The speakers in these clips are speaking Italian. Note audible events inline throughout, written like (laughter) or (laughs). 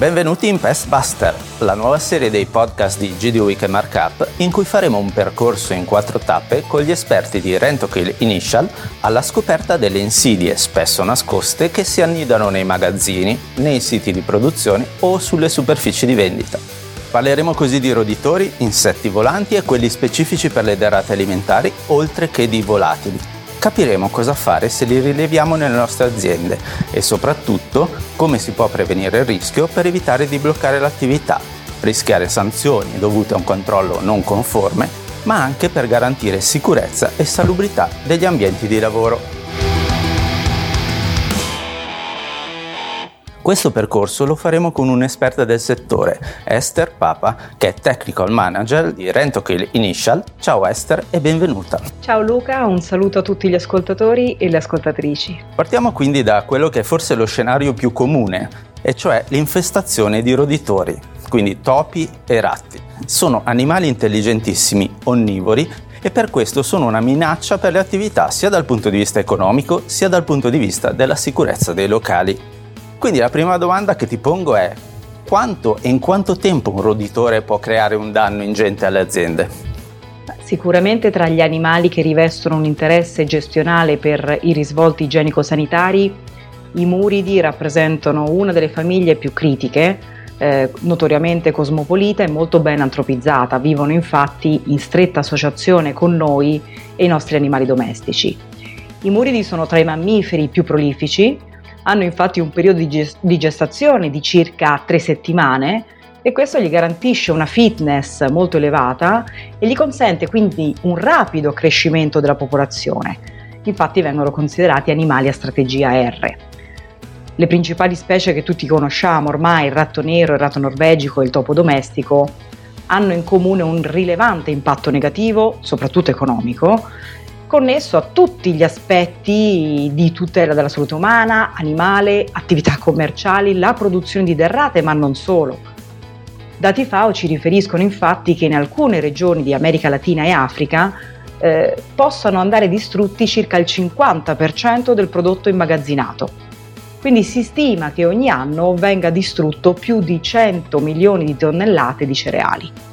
Benvenuti in Pest Buster, la nuova serie dei podcast di GD Week e Markup in cui faremo un percorso in quattro tappe con gli esperti di Rentokill Initial alla scoperta delle insidie spesso nascoste che si annidano nei magazzini, nei siti di produzione o sulle superfici di vendita. Parleremo così di roditori, insetti volanti e quelli specifici per le derrate alimentari, oltre che di volatili capiremo cosa fare se li rileviamo nelle nostre aziende e soprattutto come si può prevenire il rischio per evitare di bloccare l'attività, rischiare sanzioni dovute a un controllo non conforme, ma anche per garantire sicurezza e salubrità degli ambienti di lavoro. Questo percorso lo faremo con un'esperta del settore, Esther Papa, che è Technical Manager di Rentokill Initial. Ciao Esther e benvenuta. Ciao Luca, un saluto a tutti gli ascoltatori e le ascoltatrici. Partiamo quindi da quello che è forse lo scenario più comune, e cioè l'infestazione di roditori, quindi topi e ratti. Sono animali intelligentissimi, onnivori e per questo sono una minaccia per le attività sia dal punto di vista economico sia dal punto di vista della sicurezza dei locali. Quindi la prima domanda che ti pongo è quanto e in quanto tempo un roditore può creare un danno ingente alle aziende? Sicuramente tra gli animali che rivestono un interesse gestionale per i risvolti igienico-sanitari, i muridi rappresentano una delle famiglie più critiche, eh, notoriamente cosmopolita e molto ben antropizzata, vivono infatti in stretta associazione con noi e i nostri animali domestici. I muridi sono tra i mammiferi più prolifici, hanno infatti un periodo di gestazione di circa tre settimane e questo gli garantisce una fitness molto elevata e gli consente quindi un rapido crescimento della popolazione. Infatti vengono considerati animali a strategia R. Le principali specie che tutti conosciamo ormai, il ratto nero, il ratto norvegico e il topo domestico, hanno in comune un rilevante impatto negativo, soprattutto economico, connesso a tutti gli aspetti di tutela della salute umana, animale, attività commerciali, la produzione di derrate, ma non solo. Dati FAO ci riferiscono infatti che in alcune regioni di America Latina e Africa eh, possano andare distrutti circa il 50% del prodotto immagazzinato. Quindi si stima che ogni anno venga distrutto più di 100 milioni di tonnellate di cereali.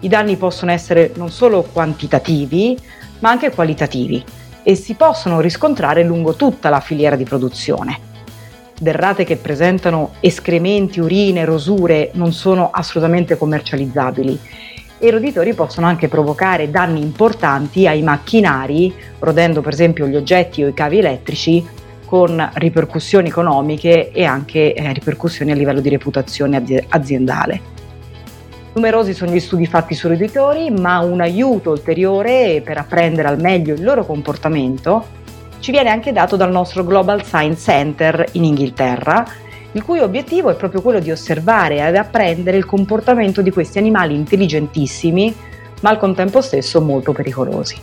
I danni possono essere non solo quantitativi, ma anche qualitativi e si possono riscontrare lungo tutta la filiera di produzione. Derrate che presentano escrementi, urine, rosure non sono assolutamente commercializzabili e i roditori possono anche provocare danni importanti ai macchinari, rodendo per esempio gli oggetti o i cavi elettrici, con ripercussioni economiche e anche eh, ripercussioni a livello di reputazione aziendale. Numerosi sono gli studi fatti sui roditori, ma un aiuto ulteriore per apprendere al meglio il loro comportamento ci viene anche dato dal nostro Global Science Center in Inghilterra, il cui obiettivo è proprio quello di osservare ed apprendere il comportamento di questi animali intelligentissimi, ma al contempo stesso molto pericolosi.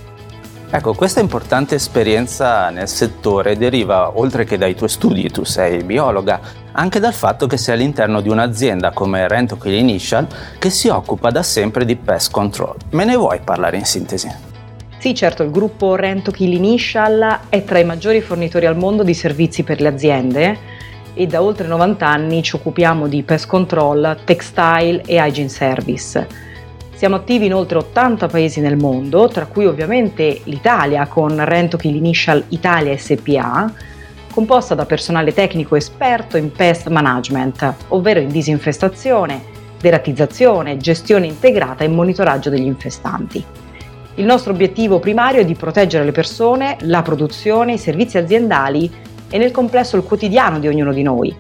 Ecco, questa importante esperienza nel settore deriva, oltre che dai tuoi studi, tu sei biologa, anche dal fatto che sei all'interno di un'azienda come Rentokill Initial che si occupa da sempre di pest control. Me ne vuoi parlare in sintesi? Sì, certo, il gruppo Rentokill Initial è tra i maggiori fornitori al mondo di servizi per le aziende e da oltre 90 anni ci occupiamo di pest control, textile e hygiene service siamo attivi in oltre 80 paesi nel mondo, tra cui ovviamente l'Italia con Rentokill Initial Italia SPA, composta da personale tecnico esperto in pest management, ovvero in disinfestazione, deratizzazione, gestione integrata e monitoraggio degli infestanti. Il nostro obiettivo primario è di proteggere le persone, la produzione, i servizi aziendali e nel complesso il quotidiano di ognuno di noi.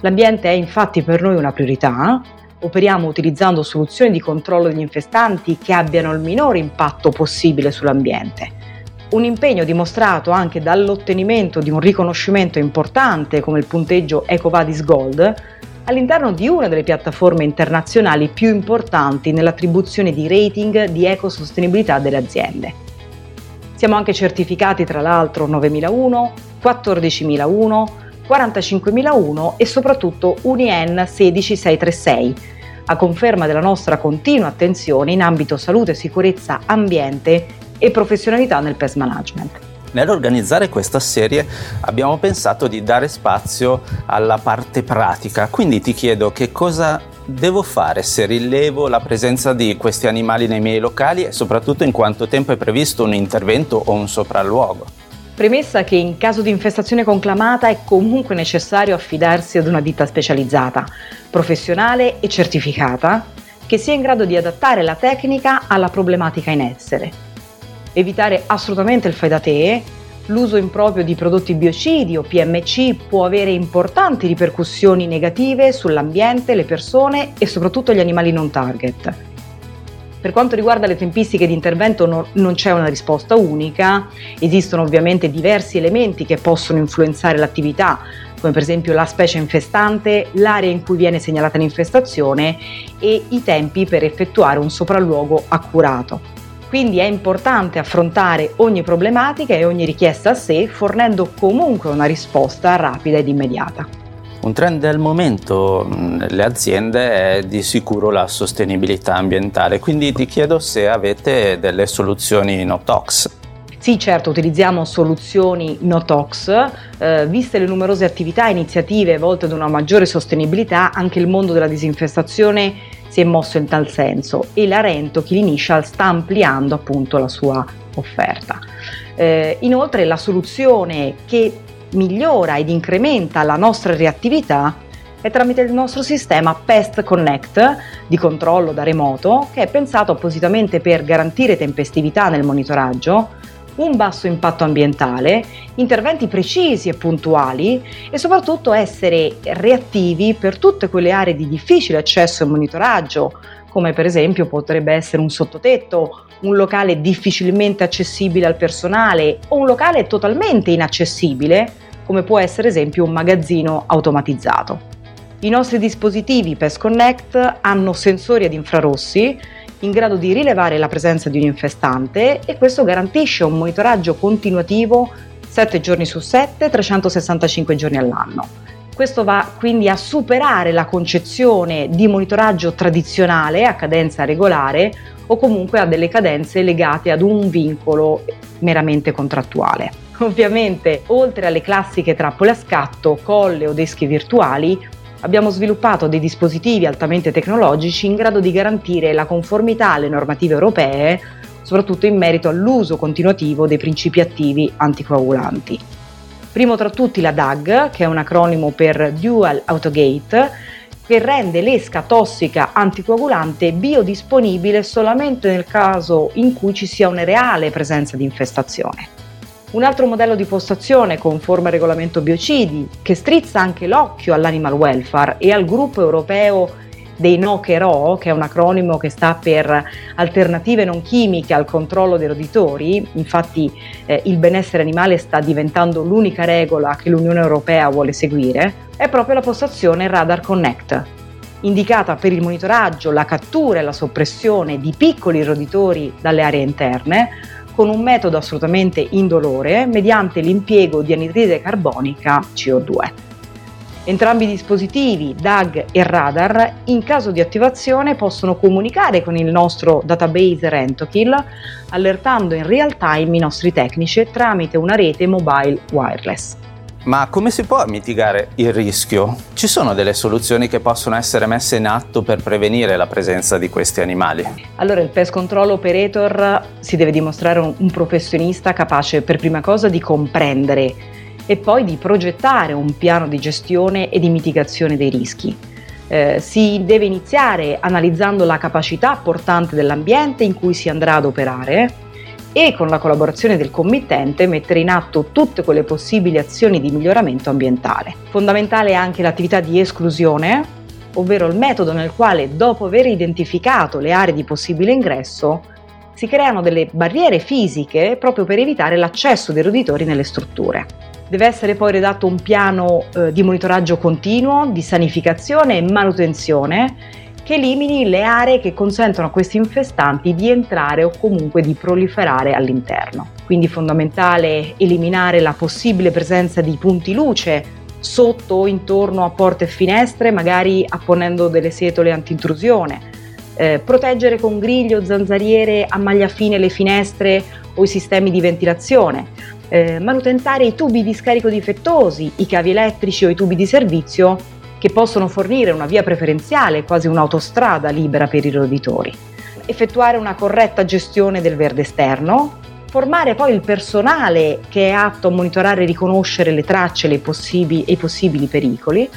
L'ambiente è infatti per noi una priorità operiamo utilizzando soluzioni di controllo degli infestanti che abbiano il minore impatto possibile sull'ambiente. Un impegno dimostrato anche dall'ottenimento di un riconoscimento importante come il punteggio EcoVadis Gold all'interno di una delle piattaforme internazionali più importanti nell'attribuzione di rating di ecosostenibilità delle aziende. Siamo anche certificati tra l'altro 9001, 14001, 45001 e soprattutto UNIEN 16636, a conferma della nostra continua attenzione in ambito salute, sicurezza, ambiente e professionalità nel pest management. Nell'organizzare questa serie abbiamo pensato di dare spazio alla parte pratica, quindi ti chiedo che cosa devo fare se rilevo la presenza di questi animali nei miei locali e soprattutto in quanto tempo è previsto un intervento o un sopralluogo. Premessa che in caso di infestazione conclamata è comunque necessario affidarsi ad una ditta specializzata, professionale e certificata, che sia in grado di adattare la tecnica alla problematica in essere evitare assolutamente il fai da te, l'uso improprio di prodotti biocidi o PMC può avere importanti ripercussioni negative sull'ambiente, le persone e soprattutto gli animali non target. Per quanto riguarda le tempistiche di intervento no, non c'è una risposta unica, esistono ovviamente diversi elementi che possono influenzare l'attività, come per esempio la specie infestante, l'area in cui viene segnalata l'infestazione e i tempi per effettuare un sopralluogo accurato. Quindi è importante affrontare ogni problematica e ogni richiesta a sé fornendo comunque una risposta rapida ed immediata. Un trend del momento nelle aziende è di sicuro la sostenibilità ambientale, quindi ti chiedo se avete delle soluzioni no tox. Sì, certo, utilizziamo soluzioni no tox, eh, viste le numerose attività e iniziative volte ad una maggiore sostenibilità, anche il mondo della disinfestazione si è mosso in tal senso e la Rento Kill Initial sta ampliando appunto la sua offerta. Eh, inoltre la soluzione che migliora ed incrementa la nostra reattività è tramite il nostro sistema Pest Connect di controllo da remoto che è pensato appositamente per garantire tempestività nel monitoraggio, un basso impatto ambientale, interventi precisi e puntuali e soprattutto essere reattivi per tutte quelle aree di difficile accesso e monitoraggio, come per esempio potrebbe essere un sottotetto, un locale difficilmente accessibile al personale o un locale totalmente inaccessibile, come può essere esempio un magazzino automatizzato. I nostri dispositivi PES Connect hanno sensori ad infrarossi in grado di rilevare la presenza di un infestante e questo garantisce un monitoraggio continuativo 7 giorni su 7, 365 giorni all'anno. Questo va quindi a superare la concezione di monitoraggio tradizionale a cadenza regolare o comunque a delle cadenze legate ad un vincolo meramente contrattuale. (laughs) Ovviamente, oltre alle classiche trappole a scatto, colle o deschi virtuali, abbiamo sviluppato dei dispositivi altamente tecnologici in grado di garantire la conformità alle normative europee, soprattutto in merito all'uso continuativo dei principi attivi anticoagulanti. Primo tra tutti la DAG, che è un acronimo per Dual Autogate, che rende l'esca tossica anticoagulante biodisponibile solamente nel caso in cui ci sia una reale presenza di infestazione. Un altro modello di postazione conforme al regolamento biocidi, che strizza anche l'occhio all'animal welfare e al gruppo europeo dei NOCHERO, che è un acronimo che sta per alternative non chimiche al controllo dei roditori, infatti eh, il benessere animale sta diventando l'unica regola che l'Unione Europea vuole seguire, è proprio la postazione Radar Connect, indicata per il monitoraggio, la cattura e la soppressione di piccoli roditori dalle aree interne, con un metodo assolutamente indolore mediante l'impiego di anidride carbonica CO2. Entrambi i dispositivi, DAG e radar, in caso di attivazione possono comunicare con il nostro database Rentokill, allertando in real time i nostri tecnici tramite una rete mobile wireless. Ma come si può mitigare il rischio? Ci sono delle soluzioni che possono essere messe in atto per prevenire la presenza di questi animali? Allora, il Pest Control Operator si deve dimostrare un, professionista capace per prima cosa di comprendere e poi di progettare un piano di gestione e di mitigazione dei rischi. Eh, si deve iniziare analizzando la capacità portante dell'ambiente in cui si andrà ad operare e con la collaborazione del committente mettere in atto tutte quelle possibili azioni di miglioramento ambientale. Fondamentale è anche l'attività di esclusione, ovvero il metodo nel quale dopo aver identificato le aree di possibile ingresso si creano delle barriere fisiche proprio per evitare l'accesso dei roditori nelle strutture. Deve essere poi redatto un piano eh, di monitoraggio continuo, di sanificazione e manutenzione che elimini le aree che consentono a questi infestanti di entrare o comunque di proliferare all'interno. Quindi è fondamentale eliminare la possibile presenza di punti luce sotto o intorno a porte e finestre, magari apponendo delle setole anti-intrusione. Eh, proteggere con griglie o zanzariere a maglia fine le finestre o i sistemi di ventilazione, eh, manutentare i tubi di scarico difettosi, i cavi elettrici o i tubi di servizio che possono fornire una via preferenziale, quasi un'autostrada libera per i roditori, effettuare una corretta gestione del verde esterno, formare poi il personale che è atto a monitorare e riconoscere le tracce e, possibili, e i possibili pericoli,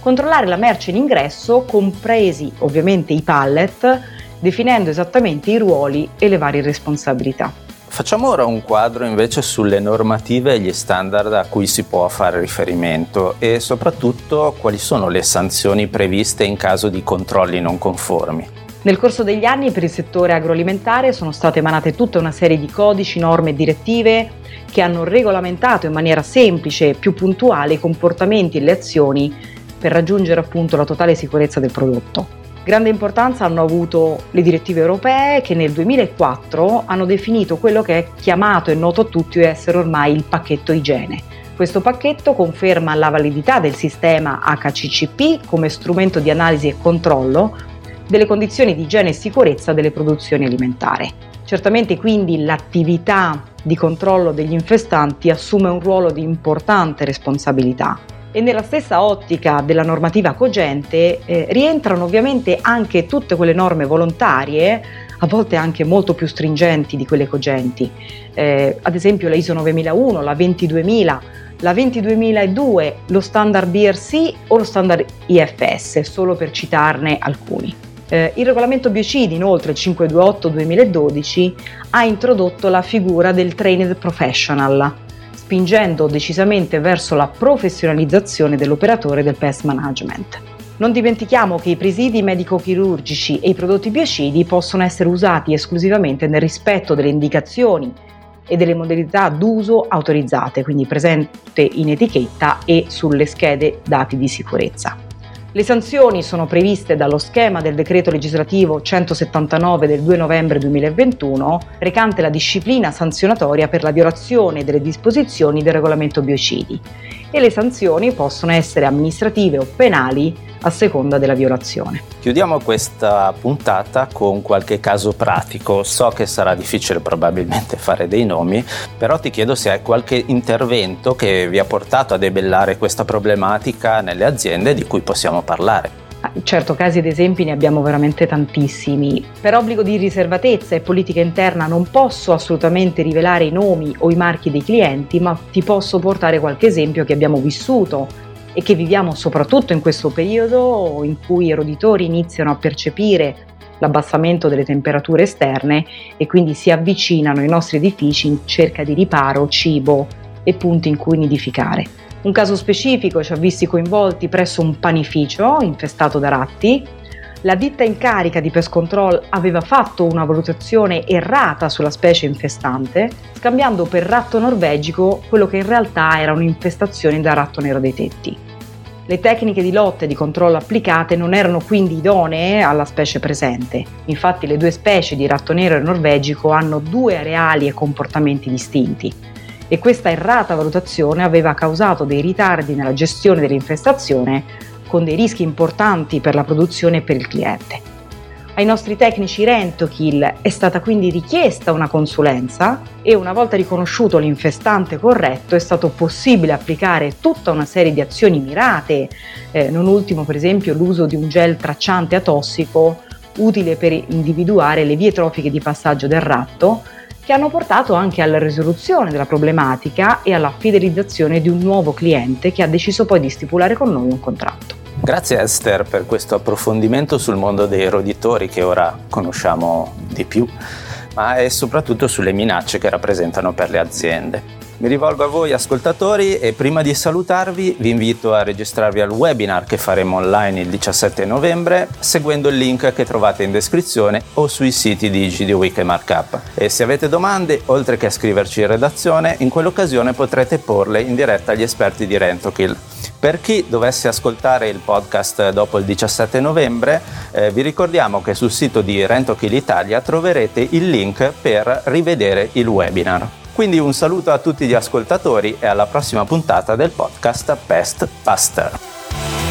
controllare la merce in ingresso, compresi ovviamente i pallet, definendo esattamente i ruoli e le varie responsabilità. Facciamo ora un quadro invece sulle normative e gli standard a cui si può fare riferimento e soprattutto quali sono le sanzioni previste in caso di controlli non conformi. Nel corso degli anni per il settore agroalimentare sono state emanate tutta una serie di codici, norme e direttive che hanno regolamentato in maniera semplice e più puntuale i comportamenti e le azioni per raggiungere appunto la totale sicurezza del prodotto. Grande importanza hanno avuto le direttive europee che nel 2004 hanno definito quello che è chiamato e noto a tutti essere ormai il pacchetto igiene. Questo pacchetto conferma la validità del sistema HCCP come strumento di analisi e controllo delle condizioni di igiene e sicurezza delle produzioni alimentari. Certamente quindi l'attività di controllo degli infestanti assume un ruolo di importante responsabilità e nella stessa ottica della normativa cogente eh, rientrano ovviamente anche tutte quelle norme volontarie, a volte anche molto più stringenti di quelle cogenti, eh, ad esempio la ISO 9001, la 22000, la 22002, lo standard BRC o lo standard IFS, solo per citarne alcuni. Eh, il regolamento biocidi, inoltre il 528-2012, ha introdotto la figura del trained professional, spingendo decisamente verso la professionalizzazione dell'operatore del pest management. Non dimentichiamo che i presidi medico-chirurgici e i prodotti biocidi possono essere usati esclusivamente nel rispetto delle indicazioni e delle modalità d'uso autorizzate, quindi presente in etichetta e sulle schede dati di sicurezza. Le sanzioni sono previste dallo schema del decreto legislativo 179 del 2 novembre 2021, recante la disciplina sanzionatoria per la violazione delle disposizioni del regolamento biocidi e le sanzioni possono essere amministrative o penali a seconda della violazione. Chiudiamo questa puntata con qualche caso pratico. So che sarà difficile probabilmente fare dei nomi, però ti chiedo se hai qualche intervento che vi ha portato a debellare questa problematica nelle aziende di cui possiamo parlare. Certo, casi ed esempi ne abbiamo veramente tantissimi. Per obbligo di riservatezza e politica interna non posso assolutamente rivelare i nomi o i marchi dei clienti, ma ti posso portare qualche esempio che abbiamo vissuto e che viviamo soprattutto in questo periodo in cui i roditori iniziano a percepire l'abbassamento delle temperature esterne e quindi si avvicinano ai nostri edifici in cerca di riparo, cibo e punti in cui nidificare. Un caso specifico ci ha visti coinvolti presso un panificio infestato da ratti. La ditta in carica di pest control aveva fatto una valutazione errata sulla specie infestante, scambiando per ratto norvegico quello che in realtà era un'infestazione da ratto nero dei tetti. Le tecniche di lotta e di controllo applicate non erano quindi idonee alla specie presente. Infatti le due specie di ratto nero e norvegico hanno due areali e comportamenti distinti e questa errata valutazione aveva causato dei ritardi nella gestione dell'infestazione con dei rischi importanti per la produzione e per il cliente. Ai nostri tecnici Rentokill è stata quindi richiesta una consulenza e una volta riconosciuto l'infestante corretto è stato possibile applicare tutta una serie di azioni mirate, eh, non ultimo per esempio l'uso di un gel tracciante atossico utile per individuare le vie trofiche di passaggio del ratto, che hanno portato anche alla risoluzione della problematica e alla fidelizzazione di un nuovo cliente che ha deciso poi di stipulare con noi un contratto. Grazie Esther per questo approfondimento sul mondo dei roditori che ora conosciamo di più, ma e soprattutto sulle minacce che rappresentano per le aziende. Mi rivolgo a voi ascoltatori e prima di salutarvi vi invito a registrarvi al webinar che faremo online il 17 novembre seguendo il link che trovate in descrizione o sui siti di GD Week e Markup. E se avete domande, oltre che a scriverci in redazione, in quell'occasione potrete porle in diretta agli esperti di Rentokill. Per chi dovesse ascoltare il podcast dopo il 17 novembre, eh, vi ricordiamo che sul sito di Rentokill Italia troverete il link per rivedere il webinar. Quindi un saluto a tutti gli ascoltatori e alla prossima puntata del podcast Pest Faster.